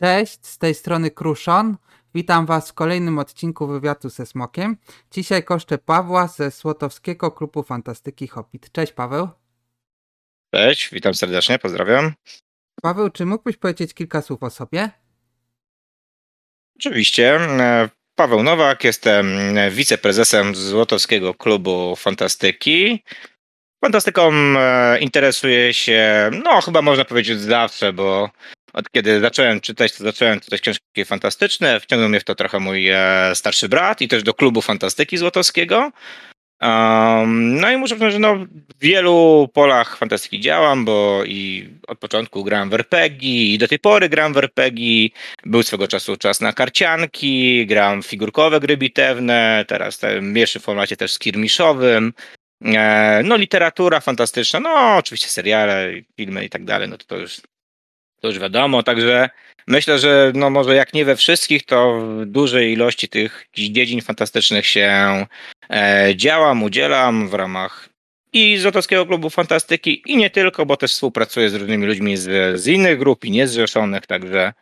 Cześć, z tej strony Kruszon. Witam Was w kolejnym odcinku wywiadu ze Smokiem. Dzisiaj koszczę Pawła ze Słotowskiego Klubu Fantastyki Hobbit. Cześć Paweł. Cześć, witam serdecznie, pozdrawiam. Paweł, czy mógłbyś powiedzieć kilka słów o sobie? Oczywiście. E, Paweł Nowak, jestem wiceprezesem Złotowskiego Klubu Fantastyki. Fantastyką e, interesuję się, no chyba można powiedzieć zawsze, bo od kiedy zacząłem czytać, to zacząłem czytać książki fantastyczne. Wciągnął mnie w to trochę mój e, starszy brat i też do klubu fantastyki złotowskiego. Um, no i muszę powiedzieć, że no, w wielu polach fantastyki działam, bo i od początku grałem w RPG i do tej pory gram w RPG. Był swego czasu czas na karcianki, gram w figurkowe gry bitewne, teraz w tym pierwszym formacie też skirmiszowym. E, no literatura fantastyczna, no oczywiście seriale, filmy i tak dalej, no to, to już to już wiadomo, także myślę, że no może jak nie we wszystkich, to w dużej ilości tych dziedzin fantastycznych się e, działam, udzielam w ramach i Złotowskiego Klubu Fantastyki i nie tylko, bo też współpracuję z różnymi ludźmi z, z innych grup i niezrzeszonych, także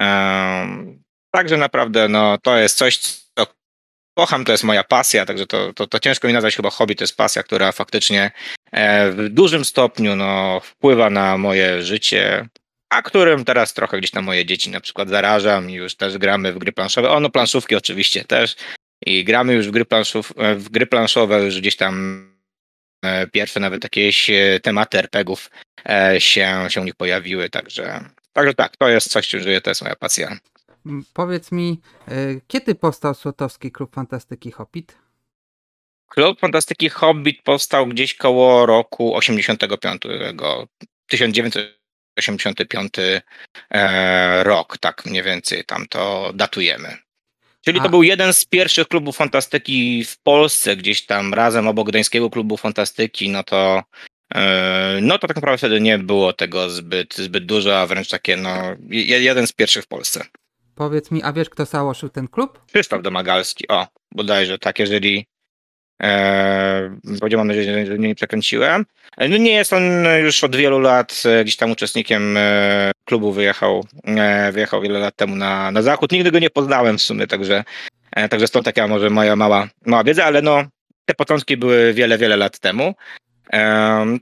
e, także naprawdę no, to jest coś, co kocham, to jest moja pasja, także to, to, to ciężko mi nazwać chyba hobby, to jest pasja, która faktycznie e, w dużym stopniu no, wpływa na moje życie, a którym teraz trochę gdzieś tam moje dzieci na przykład zarażam i już też gramy w gry planszowe. O, no planszówki oczywiście też i gramy już w gry, planszów, w gry planszowe, już gdzieś tam e, pierwsze nawet jakieś e, tematy RPGów e, się, się u nich pojawiły, także, także tak, to jest coś, czym żyję, to jest moja pasja. Powiedz mi, kiedy powstał Słotowski Klub Fantastyki Hobbit? Klub Fantastyki Hobbit powstał gdzieś koło roku 85. 1900 85 e, rok, tak mniej więcej tam to datujemy. Czyli to A. był jeden z pierwszych klubów fantastyki w Polsce, gdzieś tam razem obok Gdańskiego Klubu Fantastyki, no to e, no to tak naprawdę wtedy nie było tego zbyt, zbyt dużo, a wręcz takie no jeden z pierwszych w Polsce. Powiedz mi, a wiesz kto założył ten klub? Krzysztof Domagalski, o, bodajże tak, jeżeli Eee, mam nadzieję, że nie przekręciłem. E, no nie jest on już od wielu lat e, gdzieś tam uczestnikiem e, klubu, wyjechał, wyjechał wiele lat temu na, na zachód. Nigdy go nie poznałem w sumie, także, także stąd taka może moja mała, mała wiedza, ale no te początki były wiele, wiele lat temu.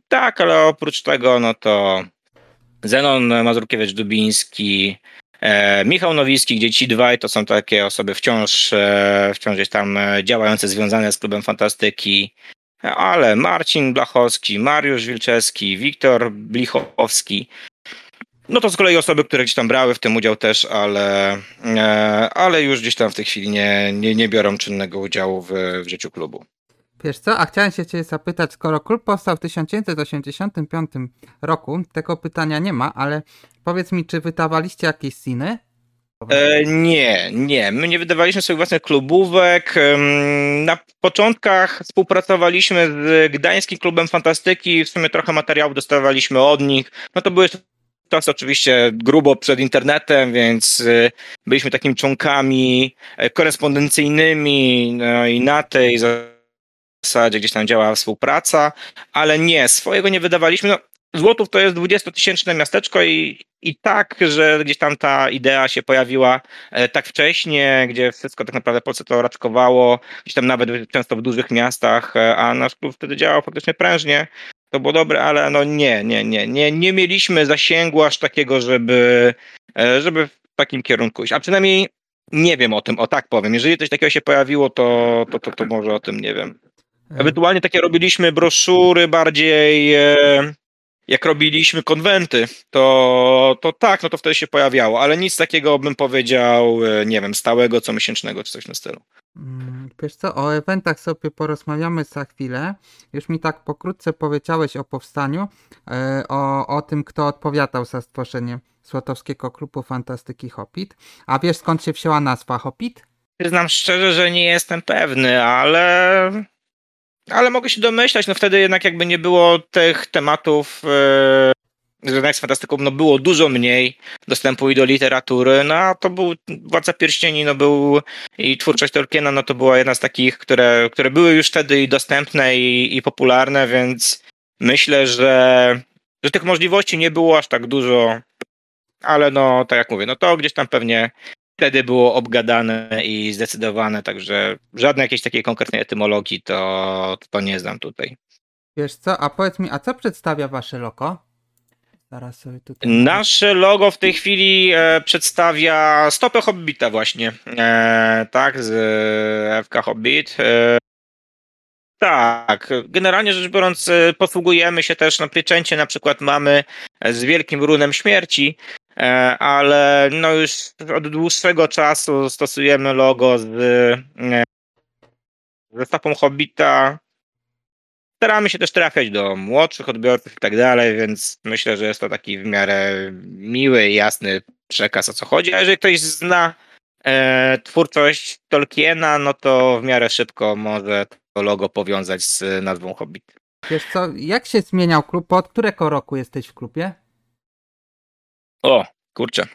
Tak, ale oprócz tego, no to Zenon Mazurkiewicz-Dubiński, E, Michał Nowicki, gdzie ci dwaj to są takie osoby wciąż, e, wciąż gdzieś tam e, działające, związane z klubem fantastyki, ale Marcin Blachowski, Mariusz Wilczewski, Wiktor Blichowski, no to z kolei osoby, które gdzieś tam brały w tym udział też, ale, ale już gdzieś tam w tej chwili nie, nie, nie biorą czynnego udziału w, w życiu klubu. Wiesz co, a chciałem się cię zapytać, skoro klub powstał w 1985 roku, tego pytania nie ma, ale powiedz mi, czy wydawaliście jakieś sceny? E, nie, nie. My nie wydawaliśmy swoich własnych klubówek. Na początkach współpracowaliśmy z Gdańskim Klubem Fantastyki. W sumie trochę materiałów dostawaliśmy od nich. No to były czasy oczywiście grubo przed internetem, więc e, byliśmy takimi członkami e, korespondencyjnymi no i na tej zasadzie gdzieś tam działa współpraca, ale nie, swojego nie wydawaliśmy. No, Złotów to jest 20-tysięczne miasteczko i, i tak, że gdzieś tam ta idea się pojawiła e, tak wcześnie, gdzie wszystko tak naprawdę Polsce to raczkowało, gdzieś tam nawet często w dużych miastach, e, a nasz klub wtedy działał faktycznie prężnie. To było dobre, ale no nie, nie, nie, nie, nie mieliśmy zasięgu aż takiego, żeby, e, żeby w takim kierunku iść. A przynajmniej nie wiem o tym, o tak powiem. Jeżeli coś takiego się pojawiło, to, to, to, to może o tym nie wiem. Ewentualnie takie robiliśmy broszury bardziej, e, jak robiliśmy konwenty, to, to tak, no to wtedy się pojawiało, ale nic takiego bym powiedział, e, nie wiem, stałego, co miesięcznego, czy coś w tym stylu. Mm, wiesz co, o eventach sobie porozmawiamy za chwilę. Już mi tak pokrótce powiedziałeś o powstaniu, e, o, o tym, kto odpowiadał za stworzenie Słotowskiego Klubu Fantastyki Hobbit. A wiesz skąd się wzięła nazwa Hobbit? Przyznam szczerze, że nie jestem pewny, ale ale mogę się domyślać, no wtedy jednak jakby nie było tych tematów yy, związanych z fantastyką, no było dużo mniej dostępu i do literatury, no a to był Władca Pierścieni, no był i twórczość Tolkiena, no to była jedna z takich, które, które były już wtedy i dostępne i, i popularne, więc myślę, że, że tych możliwości nie było aż tak dużo. Ale no, tak jak mówię, no to gdzieś tam pewnie wtedy było obgadane i zdecydowane, także żadnej jakiejś takiej konkretnej etymologii to, to nie znam tutaj. Wiesz co, a powiedz mi, a co przedstawia wasze tutaj... Nasze logo w tej chwili e, przedstawia stopę Hobbita właśnie, e, tak, z e, FK Hobbit. E, tak, generalnie rzecz biorąc e, posługujemy się też na pieczęcie na przykład mamy z wielkim runem śmierci, ale no już od dłuższego czasu stosujemy logo z, ze stopą Hobbita, staramy się też trafiać do młodszych odbiorców i tak dalej, więc myślę, że jest to taki w miarę miły i jasny przekaz o co chodzi. A jeżeli ktoś zna e, twórczość Tolkiena, no to w miarę szybko może to logo powiązać z nazwą Hobbit. Wiesz co, jak się zmieniał klub? Od którego roku jesteś w klubie? O, kurczę.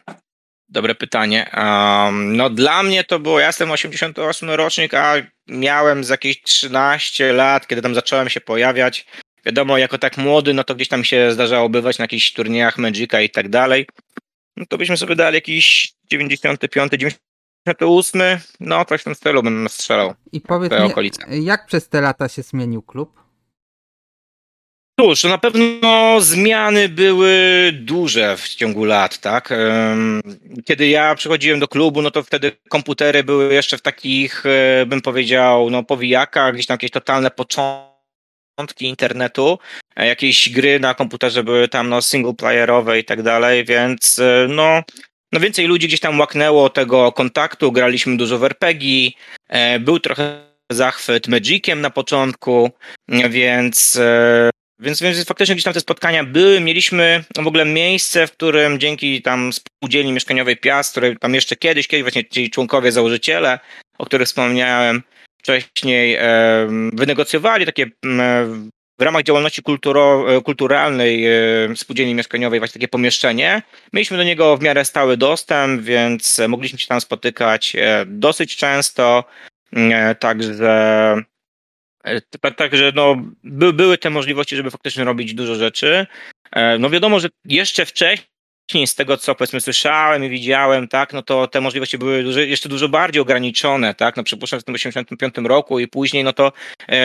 Dobre pytanie. Um, no dla mnie to było, ja jestem 88 rocznik, a miałem z jakieś 13 lat, kiedy tam zacząłem się pojawiać. Wiadomo, jako tak młody, no to gdzieś tam się zdarzało bywać na jakichś turniejach Magica i tak dalej. No to byśmy sobie dali jakiś 95, 98, no coś w tym stylu bym strzelał. I powiedz mi, okolice. jak przez te lata się zmienił klub? Cóż, na pewno zmiany były duże w ciągu lat, tak? Kiedy ja przychodziłem do klubu, no to wtedy komputery były jeszcze w takich, e, bym powiedział, no powijakach, gdzieś tam jakieś totalne początki internetu, e, jakieś gry na komputerze były tam no singleplayerowe i tak dalej, więc e, no, no więcej ludzi gdzieś tam łaknęło tego kontaktu, graliśmy dużo w RPG, był trochę zachwyt Magiciem na początku, więc więc, więc faktycznie gdzieś tam te spotkania były. Mieliśmy w ogóle miejsce, w którym dzięki tam spółdzielni mieszkaniowej Piast, której tam jeszcze kiedyś, kiedyś właśnie ci członkowie, założyciele, o których wspomniałem wcześniej, e, wynegocjowali takie w ramach działalności kulturo, kulturalnej e, spółdzielni mieszkaniowej właśnie takie pomieszczenie. Mieliśmy do niego w miarę stały dostęp, więc mogliśmy się tam spotykać e, dosyć często. E, także Także no, by, były te możliwości, żeby faktycznie robić dużo rzeczy. E, no wiadomo, że jeszcze wcześniej z tego, co powiedzmy słyszałem i widziałem, tak, no to te możliwości były jeszcze dużo bardziej ograniczone, tak, no przypuszczam w tym 85 roku i później, no to e,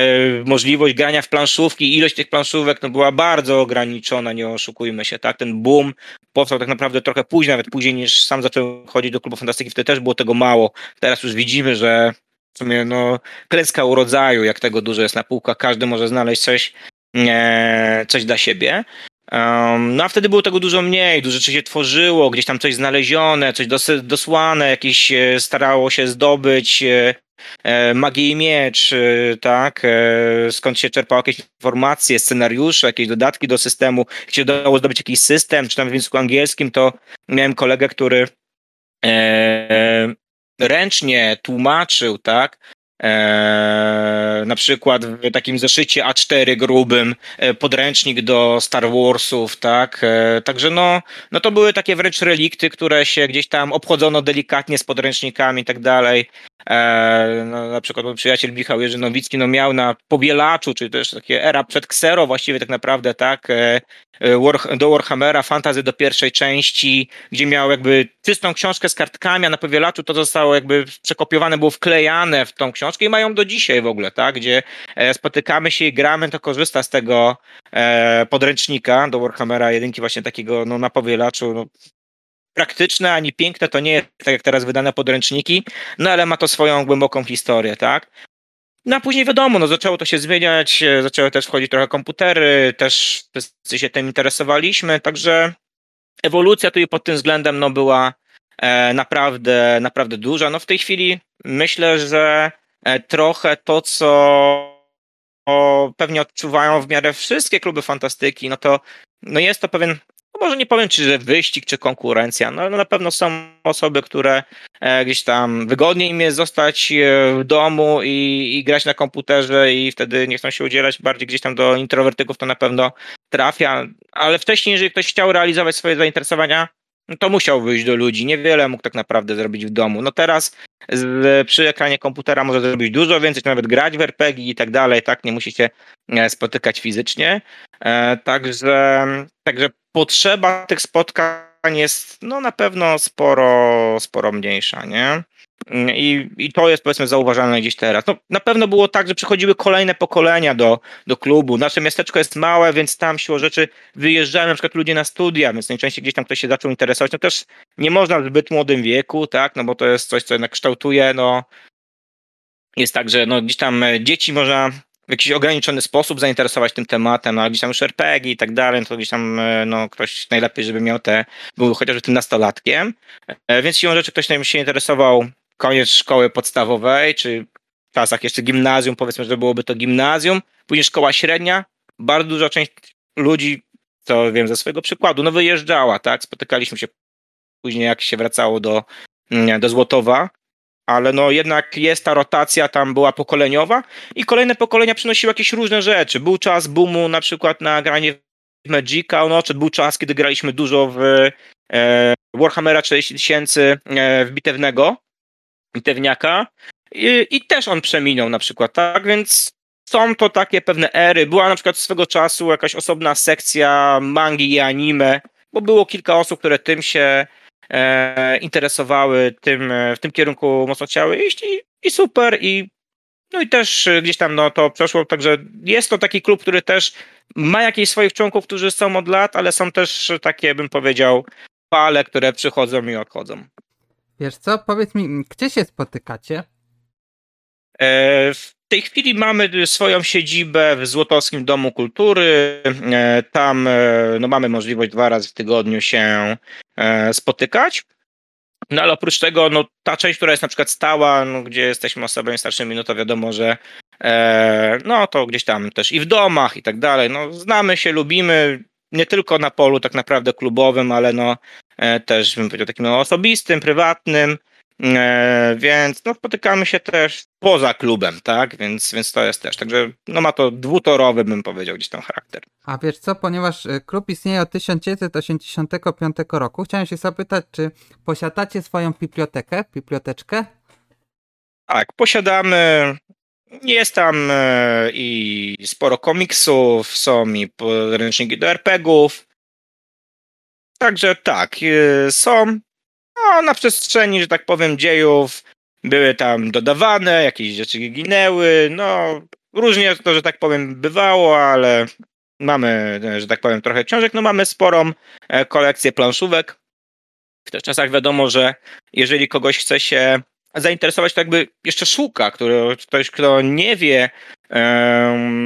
możliwość grania w planszówki, ilość tych planszówek, no była bardzo ograniczona, nie oszukujmy się, tak, ten boom powstał tak naprawdę trochę później, nawet później niż sam zacząłem chodzić do klubu fantastyki, wtedy też było tego mało. Teraz już widzimy, że w sumie no, klęska urodzaju, jak tego dużo jest na półkach, każdy może znaleźć coś, e, coś dla siebie. Um, no a wtedy było tego dużo mniej, dużo rzeczy się tworzyło, gdzieś tam coś znalezione, coś dos dosłane, jakieś e, starało się zdobyć e, e, magię i miecz, e, tak, e, skąd się czerpało jakieś informacje, scenariusze, jakieś dodatki do systemu, jak się udało zdobyć jakiś system, czy tam w języku angielskim, to miałem kolegę, który e, ręcznie tłumaczył, tak, Eee, na przykład w takim zeszycie A4 grubym e, podręcznik do Star Warsów, tak? E, także no, no to były takie wręcz relikty, które się gdzieś tam obchodzono delikatnie z podręcznikami i tak dalej. E, no, na przykład mój przyjaciel Michał Jerzy Nowicki no, miał na powielaczu, czyli też takie era przed Xero właściwie tak naprawdę, tak, e, e, War, do Warhammera, fantazy do pierwszej części, gdzie miał jakby czystą książkę z kartkami, a na powielaczu to zostało jakby przekopiowane, było wklejane w tą książkę i mają do dzisiaj w ogóle, tak, gdzie spotykamy się i gramy, to korzysta z tego podręcznika do Warhammera jedynki właśnie takiego no, na powielaczu, no, praktyczne ani piękne, to nie jest tak jak teraz wydane podręczniki, no ale ma to swoją głęboką historię, tak? No a później wiadomo, no zaczęło to się zmieniać, e, zaczęły też wchodzić trochę komputery, też wszyscy się tym interesowaliśmy, także ewolucja tutaj pod tym względem no była e, naprawdę, naprawdę duża. No w tej chwili myślę, że e, trochę to, co o, pewnie odczuwają w miarę wszystkie kluby fantastyki, no to no jest to pewien może nie powiem, czy że wyścig, czy konkurencja, no, no na pewno są osoby, które e, gdzieś tam wygodniej im jest zostać e, w domu i, i grać na komputerze i wtedy nie chcą się udzielać bardziej gdzieś tam do introwertyków, to na pewno trafia, ale wcześniej, jeżeli ktoś chciał realizować swoje zainteresowania, no to musiał wyjść do ludzi. Niewiele mógł tak naprawdę zrobić w domu. No teraz z, przy ekranie komputera może zrobić dużo więcej, nawet grać w RPG i tak dalej, tak? Nie musicie e, spotykać fizycznie. E, także, także potrzeba tych spotkań jest no na pewno sporo, sporo mniejsza, nie? I, I to jest powiedzmy zauważalne gdzieś teraz. No, na pewno było tak, że przychodziły kolejne pokolenia do, do klubu. Nasze miasteczko jest małe, więc tam siłą rzeczy wyjeżdżają na przykład ludzie na studia, więc najczęściej gdzieś tam ktoś się zaczął interesować. No też nie można w zbyt młodym wieku, tak, no bo to jest coś, co jednak kształtuje, no jest tak, że no gdzieś tam dzieci można w jakiś ograniczony sposób zainteresować tym tematem, no, gdzieś tam już RPG i tak dalej, to gdzieś tam no, ktoś najlepiej, żeby miał te, był chociażby tym nastolatkiem. E, więc siłą rzeczy ktoś się interesował koniec szkoły podstawowej, czy w czasach jeszcze gimnazjum, powiedzmy, że byłoby to gimnazjum, później szkoła średnia, bardzo duża część ludzi, to wiem ze swojego przykładu, no wyjeżdżała, tak, spotykaliśmy się później jak się wracało do, do Złotowa, ale no jednak jest ta rotacja, tam była pokoleniowa i kolejne pokolenia przynosiły jakieś różne rzeczy. Był czas boomu na przykład na granie w Magica, no, czy był czas, kiedy graliśmy dużo w e, Warhammera 40 tysięcy e, w bitewnego, bitewniaka I, i też on przeminął na przykład, tak, więc są to takie pewne ery. Była na przykład swego czasu jakaś osobna sekcja mangi i anime, bo było kilka osób, które tym się e, interesowały, tym, w tym kierunku mocno chciały iść i, i super. I, no i też gdzieś tam no, to przeszło, także jest to taki klub, który też ma jakichś swoich członków, którzy są od lat, ale są też takie, bym powiedział, fale, które przychodzą i odchodzą. Wiesz co, powiedz mi, gdzie się spotykacie? E, w tej chwili mamy swoją siedzibę w Złotowskim Domu Kultury. E, tam e, no, mamy możliwość dwa razy w tygodniu się spotykać. No ale oprócz tego, no, ta część, która jest na przykład stała, no, gdzie jesteśmy osobami starszymi, no to wiadomo, że e, no to gdzieś tam też i w domach i tak dalej. No, znamy się, lubimy, nie tylko na polu tak naprawdę klubowym, ale no też bym powiedział takim no, osobistym, prywatnym. E, więc no, spotykamy się też poza klubem, tak? Więc, więc to jest też. Także no, ma to dwutorowy, bym powiedział, gdzieś tam charakter. A wiesz co, ponieważ e, klub istnieje od 1985 roku, chciałem się zapytać, czy posiadacie swoją bibliotekę, biblioteczkę? Tak, posiadamy. Jest tam e, i sporo komiksów, są i podręczniki do RPGów. Także tak, są no, na przestrzeni, że tak powiem, dziejów były tam dodawane, jakieś rzeczy ginęły, no różnie to, że tak powiem, bywało, ale mamy, że tak powiem, trochę książek, no mamy sporą e, kolekcję planszówek. W tych czasach wiadomo, że jeżeli kogoś chce się zainteresować, to jakby jeszcze szuka, który, ktoś, kto nie wie um,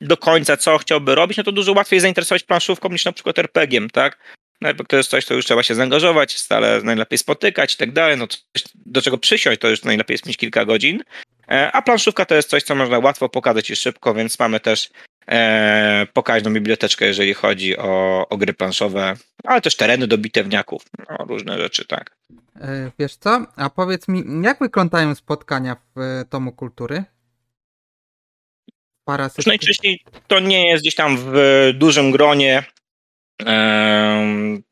do końca, co chciałby robić, no to dużo łatwiej zainteresować planszówką niż na przykład RPG-iem, tak? No, to jest coś, co już trzeba się zaangażować, stale najlepiej spotykać i tak dalej. No, coś, do czego przysiąść, to już najlepiej jest mieć kilka godzin. E, a planszówka to jest coś, co można łatwo pokazać i szybko, więc mamy też e, pokaźną biblioteczkę, jeżeli chodzi o, o gry planszowe, ale też tereny do bitewniaków, no, różne rzeczy, tak. E, wiesz co? A powiedz mi, jak wyglądają spotkania w e, Domu Kultury? Parasytki. Najczęściej to nie jest gdzieś tam w dużym gronie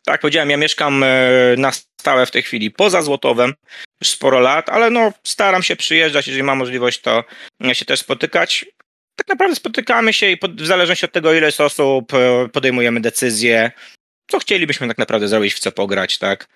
tak powiedziałem, ja mieszkam e, na stałe w tej chwili poza Złotowem już sporo lat, ale no staram się przyjeżdżać, jeżeli mam możliwość, to się też spotykać. Tak naprawdę spotykamy się i w zależności od tego, ile jest osób, e, podejmujemy decyzje, co chcielibyśmy tak naprawdę zrobić, w co pograć, tak.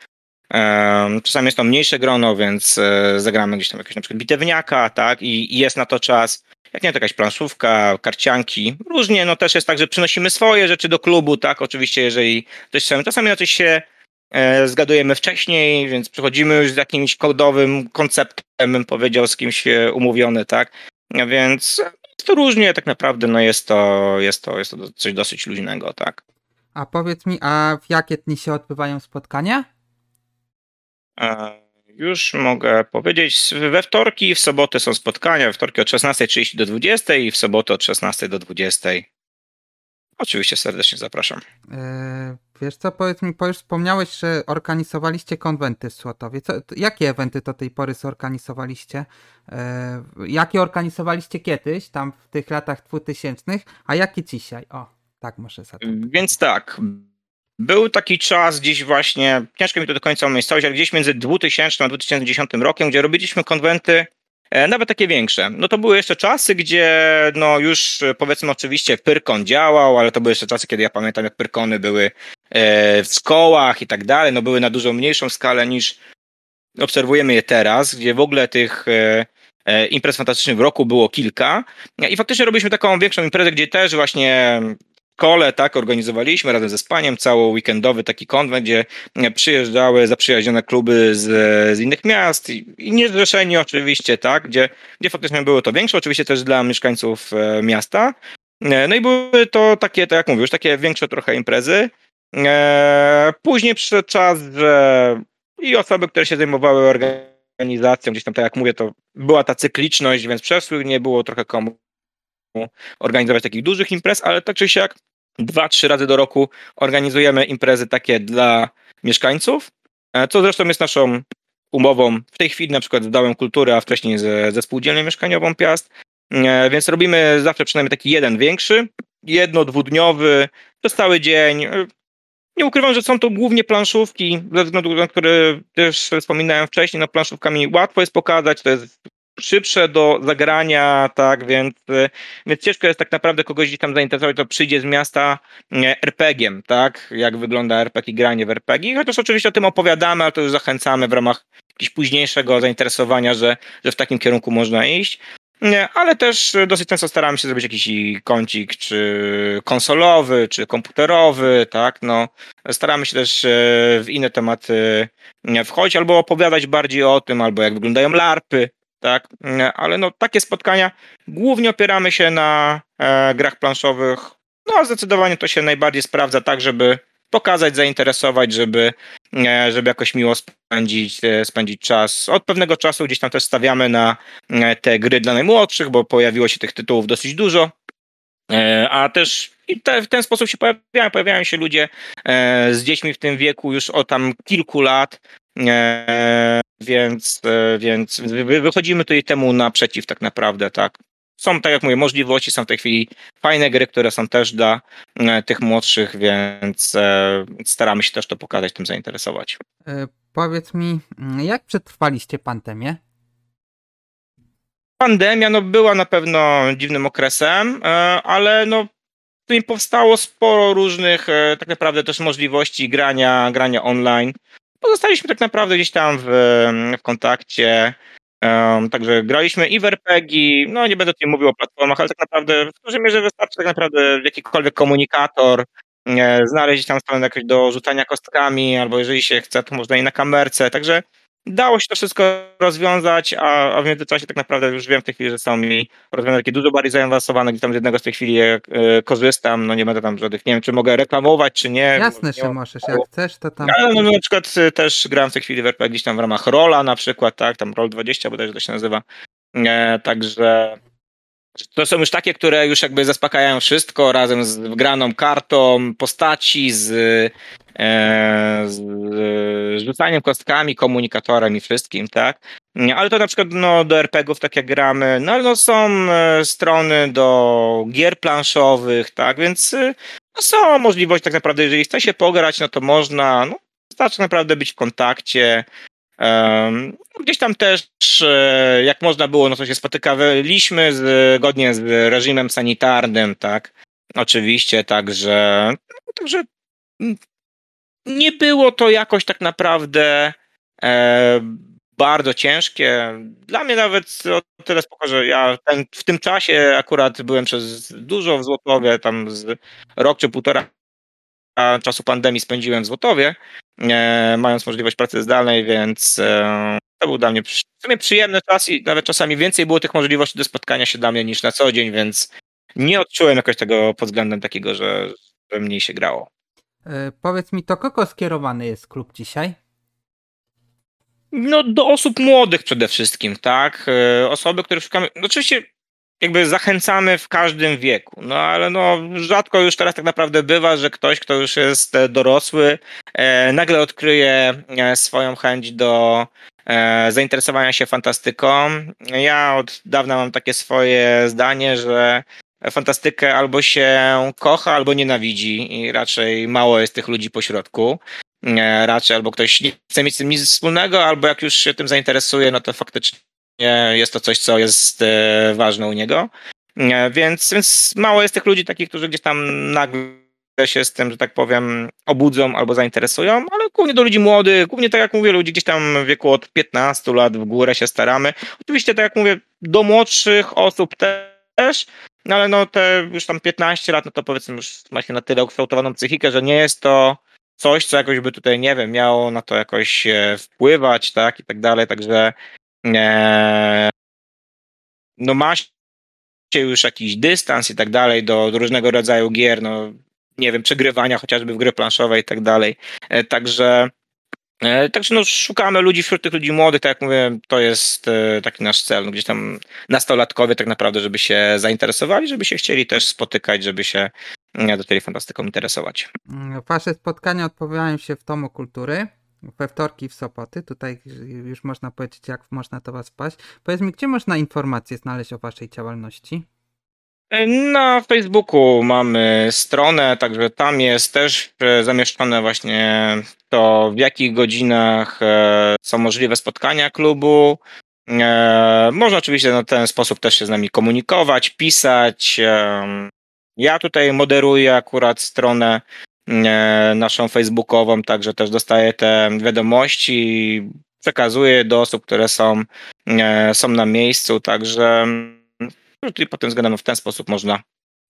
Czasami jest to mniejsze grono, więc e, zagramy gdzieś tam jakiegoś na przykład bitewniaka, tak, i jest na to czas jak nie, to jakaś planszówka, karcianki, różnie, no też jest tak, że przynosimy swoje rzeczy do klubu, tak, oczywiście, jeżeli coś chcemy, czasami na coś się e, zgadujemy wcześniej, więc przychodzimy już z jakimś kodowym konceptem, bym powiedział, z kimś umówiony, tak, więc jest to różnie, tak naprawdę, no jest to, jest to, jest to coś dosyć luźnego, tak. A powiedz mi, a w jakie dni się odbywają spotkania? E już mogę powiedzieć, we wtorki i w soboty są spotkania. We wtorki od 16.30 do 20 i w soboty od 16 do 20. Oczywiście serdecznie zapraszam. Eee, wiesz co, powiedz mi, bo już wspomniałeś, że organizowaliście konwenty w Słotowie. Co, jakie eventy do tej pory zorganizowaliście? Eee, jakie organizowaliście kiedyś, tam w tych latach 2000, a jakie dzisiaj? O, tak może zacząć. Więc tak, był taki czas gdzieś właśnie, ciężko mi to do końca umiejscowić, ale gdzieś między 2000 a 2010 rokiem, gdzie robiliśmy konwenty e, nawet takie większe. No to były jeszcze czasy, gdzie no już powiedzmy oczywiście Pyrkon działał, ale to były jeszcze czasy, kiedy ja pamiętam jak Pyrkony były e, w szkołach i tak dalej, no były na dużo mniejszą skalę niż obserwujemy je teraz, gdzie w ogóle tych e, e, imprez fantastycznych w roku było kilka i faktycznie robiliśmy taką większą imprezę, gdzie też właśnie kole, tak, organizowaliśmy razem ze Spaniem cały weekendowy taki konwent, gdzie przyjeżdżały zaprzyjaźnione kluby z, z innych miast i, i niezrzeszeni oczywiście, tak, gdzie, gdzie faktycznie było to większe, oczywiście też dla mieszkańców e, miasta. No i były to takie, tak jak mówisz, takie większe trochę imprezy. Później przyszedł czas, że i osoby, które się zajmowały organizacją, gdzieś tam, tak jak mówię, to była ta cykliczność, więc przeszły, nie było trochę komu organizować takich dużych imprez, ale tak czy siak dwa, trzy razy do roku organizujemy imprezy takie dla mieszkańców, e, co zresztą jest naszą umową w tej chwili na przykład z Dołem Kultury, a wcześniej ze, ze Spółdzielnią Mieszkaniową Piast, e, więc robimy zawsze przynajmniej taki jeden większy, jedno, dwudniowy, przez cały dzień. E, nie ukrywam, że są to głównie planszówki, ze względu na które też wspominałem wcześniej, no planszówkami łatwo jest pokazać, to jest szybsze do zagrania, tak, więc, więc ciężko jest tak naprawdę kogoś gdzieś tam zainteresować, to przyjdzie z miasta RPG-iem, tak, jak wygląda RPG i granie w RPG, chociaż oczywiście o tym opowiadamy, ale to już zachęcamy w ramach jakiegoś późniejszego zainteresowania, że, że w takim kierunku można iść. Nie, ale też dosyć często staramy się zrobić jakiś kącik, czy konsolowy, czy komputerowy, tak, no. Staramy się też e, w inne tematy wchodzić, albo opowiadać bardziej o tym, albo jak wyglądają larpy, tak, ale no takie spotkania głównie opieramy się na e, grach planszowych, no a zdecydowanie to się najbardziej sprawdza tak, żeby pokazać, zainteresować, żeby, e, żeby jakoś miło spędzić, e, spędzić czas. Od pewnego czasu gdzieś tam też stawiamy na e, te gry dla najmłodszych, bo pojawiło się tych tytułów dosyć dużo. A też i te, w ten sposób się pojawiają, pojawiają się ludzie z dziećmi w tym wieku już od tam kilku lat, więc, więc wychodzimy tutaj temu naprzeciw tak naprawdę, tak są, tak jak mówię, możliwości, są w tej chwili fajne gry, które są też dla e, tych młodszych, więc e, staramy się też to pokazać, tym zainteresować. E, powiedz mi, mm, jak przetrwaliście pandemię? Pandemia no, była na pewno dziwnym okresem, ale no, tu powstało sporo różnych tak naprawdę też możliwości grania, grania online. Pozostaliśmy tak naprawdę gdzieś tam w, w kontakcie. Um, także graliśmy i w no nie będę tutaj mówił o platformach, ale tak naprawdę w dużej mierze wystarczy tak naprawdę jakikolwiek komunikator, e, znaleźć tam stronę do rzucania kostkami, albo jeżeli się chce, to można i na kamerce, także dało się to wszystko rozwiązać, a, a w międzyczasie tak naprawdę już wiem w tej chwili, że są mi rozwiązania takie dużo bardziej zaawansowane, gdzie tam z jednego z tej chwili e, korzystam, no nie będę tam żadnych, nie wiem, czy mogę reklamować, czy nie. Jasne, że możesz, jak chcesz, to tam... Ale no, no, na przykład e, też gram w tej chwili w RPG gdzieś tam w ramach Rola na przykład, tak, tam Roll 20 bodajże to się nazywa, e, także to są już takie, które już jakby zaspokajają wszystko razem z graną kartą, postaci, z, e, z, z rzucaniem kostkami, komunikatorem i wszystkim, tak? Ale to na przykład no, do RPGów, tak jak gramy, no, no są e, strony do gier planszowych, tak? Więc e, no, są możliwości tak naprawdę, jeżeli chce się pograć, no to można, no, wystarczy naprawdę być w kontakcie, Gdzieś tam też, e, jak można było, no to się spotykaliśmy zgodnie z reżimem sanitarnym, tak? Oczywiście, także, także nie było to jakoś tak naprawdę e, bardzo ciężkie. Dla mnie nawet o tyle spoko, że ja ten, w tym czasie akurat byłem przez dużo w Złotowie, tam z rok czy półtora czasu pandemii spędziłem w Złotowie, e, mając możliwość pracy zdalnej, więc e, to był dla mnie w sumie przyjemny czas i nawet czasami więcej było tych możliwości do spotkania się dla mnie niż na co dzień, więc nie odczułem jakoś tego pod względem takiego, że, że mniej się grało. E, powiedz mi, to kogo skierowany jest klub dzisiaj? No, do osób młodych przede wszystkim, tak? Osoby, które szukamy. No, oczywiście jakby zachęcamy w każdym wieku. No ale no rzadko już teraz tak naprawdę bywa, że ktoś, kto już jest e, dorosły, e, nagle odkryje e, swoją chęć do e, zainteresowania się fantastyką. Ja od dawna mam takie swoje zdanie, że fantastykę albo się kocha, albo nienawidzi i raczej mało jest tych ludzi pośrodku. E, raczej albo ktoś nie chce mieć z tym nic wspólnego, albo jak już się tym zainteresuje, no to faktycznie jest to coś, co jest e, ważne u niego. Więc, więc mało jest tych ludzi takich, którzy gdzieś tam nagle się z tym, że tak powiem, obudzą albo zainteresują, ale głównie do ludzi młodych, głównie tak jak mówię, ludzi gdzieś tam w wieku od 15 lat w górę się staramy. Oczywiście, tak jak mówię, do młodszych osób też, no ale no te już tam 15 lat, no to powiedzmy już ma się na tyle ukształtowaną psychikę, że nie jest to coś, co jakoś by tutaj, nie wiem, miało na to jakoś e, wpływać, tak, i tak dalej, także e, no ma się już jakiś dystans i tak dalej do, do różnego rodzaju gier, no nie wiem, przegrywania chociażby w gry planszowe i tak dalej. E, także e, Także no, szukamy ludzi wśród tych ludzi młodych, tak jak mówię, to jest e, taki nasz cel. No, gdzieś tam nastolatkowie tak naprawdę, żeby się zainteresowali, żeby się chcieli też spotykać, żeby się zaczęli fantastyką interesować. Mm, wasze spotkania odbywają się w Domu Kultury we wtorki w Sopoty. Tutaj już można powiedzieć, jak można to was wpaść. Powiedz mi, gdzie można informacje znaleźć o waszej działalności? Na Facebooku mamy stronę, także tam jest też e, zamieszczone właśnie to, w jakich godzinach e, są możliwe spotkania klubu. E, można oczywiście na ten sposób też się z nami komunikować, pisać. Ja tutaj moderuję akurat stronę naszą facebookową, także też dostaję te wiadomości, przekazuję do osób, które są, są na miejscu, także no, czyli pod tym względem w ten sposób można,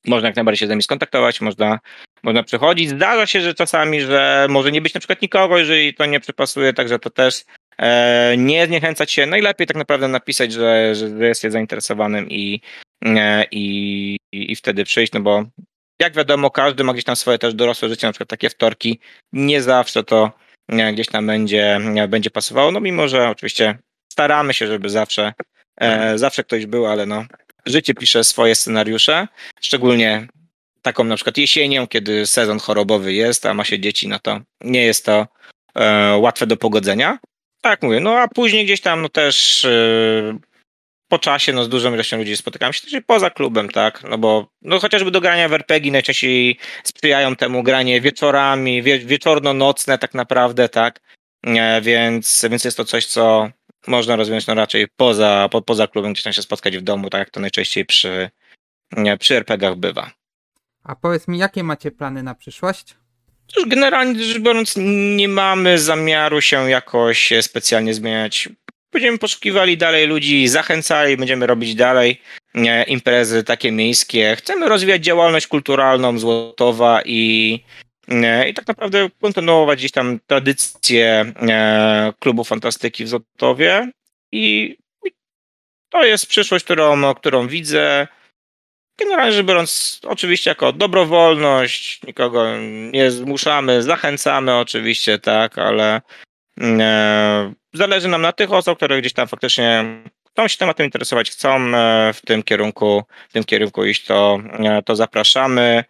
można jak najbardziej się z nimi skontaktować, można, można przychodzić. Zdarza się, że czasami, że może nie być na przykład nikogo, jeżeli to nie przypasuje, także to też e, nie zniechęcać się. Najlepiej tak naprawdę napisać, że, że jest się zainteresowanym i, e, i, i wtedy przyjść, no bo jak wiadomo, każdy ma gdzieś tam swoje też dorosłe życie, na przykład takie wtorki. Nie zawsze to e, gdzieś tam będzie, e, będzie pasowało, no mimo, że oczywiście staramy się, żeby zawsze, e, zawsze ktoś był, ale no życie pisze swoje scenariusze, szczególnie taką na przykład jesienią, kiedy sezon chorobowy jest, a ma się dzieci, no to nie jest to e, łatwe do pogodzenia. Tak mówię, no a później gdzieś tam no też e, po czasie no z dużą ilością ludzi spotykam się też poza klubem, tak, no bo no chociażby do grania w RPG najczęściej sprzyjają temu granie wieczorami, wie, wieczorno-nocne tak naprawdę, tak, e, więc, więc jest to coś, co można rozwiązać no raczej poza, po, poza klubem, gdzieś tam się spotkać w domu, tak jak to najczęściej przy, nie, przy RPGach bywa. A powiedz mi, jakie macie plany na przyszłość? Cóż, generalnie rzecz biorąc, nie mamy zamiaru się jakoś specjalnie zmieniać. Będziemy poszukiwali dalej ludzi, zachęcali, będziemy robić dalej nie, imprezy takie miejskie. Chcemy rozwijać działalność kulturalną Złotowa i i tak naprawdę kontynuować gdzieś tam tradycję e, klubu fantastyki w Zotowie i to jest przyszłość, którą, którą widzę. Generalnie rzecz biorąc, oczywiście jako dobrowolność, nikogo nie zmuszamy, zachęcamy oczywiście, tak, ale e, zależy nam na tych osobach, które gdzieś tam faktycznie chcą się tematem interesować, chcą e, w tym kierunku, w tym kierunku iść, to, to zapraszamy.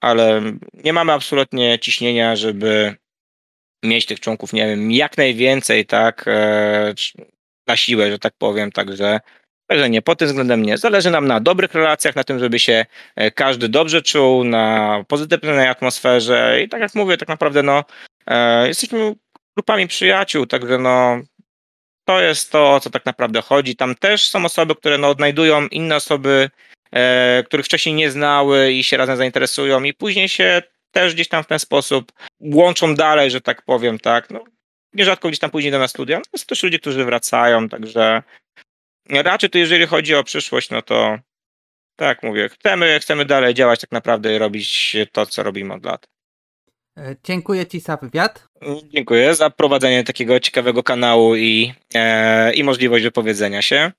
Ale nie mamy absolutnie ciśnienia, żeby mieć tych członków, nie wiem, jak najwięcej, tak, e, na siłę, że tak powiem, także Także nie, pod tym względem nie. Zależy nam na dobrych relacjach, na tym, żeby się e, każdy dobrze czuł, na pozytywnej atmosferze. I tak jak mówię, tak naprawdę no, e, jesteśmy grupami przyjaciół, także no, to jest to, o co tak naprawdę chodzi. Tam też są osoby, które no, odnajdują inne osoby e, których wcześniej nie znały i się razem zainteresują i później się też gdzieś tam w ten sposób łączą dalej, że tak powiem, tak. No, nierzadko gdzieś tam później do nas studia. No, są też ludzie, którzy wracają, także raczej to jeżeli chodzi o przyszłość, no to tak mówię, chcemy, chcemy dalej działać tak naprawdę i robić to, co robimy od lat. E, dziękuję Ci za wywiad. Dziękuję za prowadzenie takiego ciekawego kanału i, e, i możliwość wypowiedzenia się.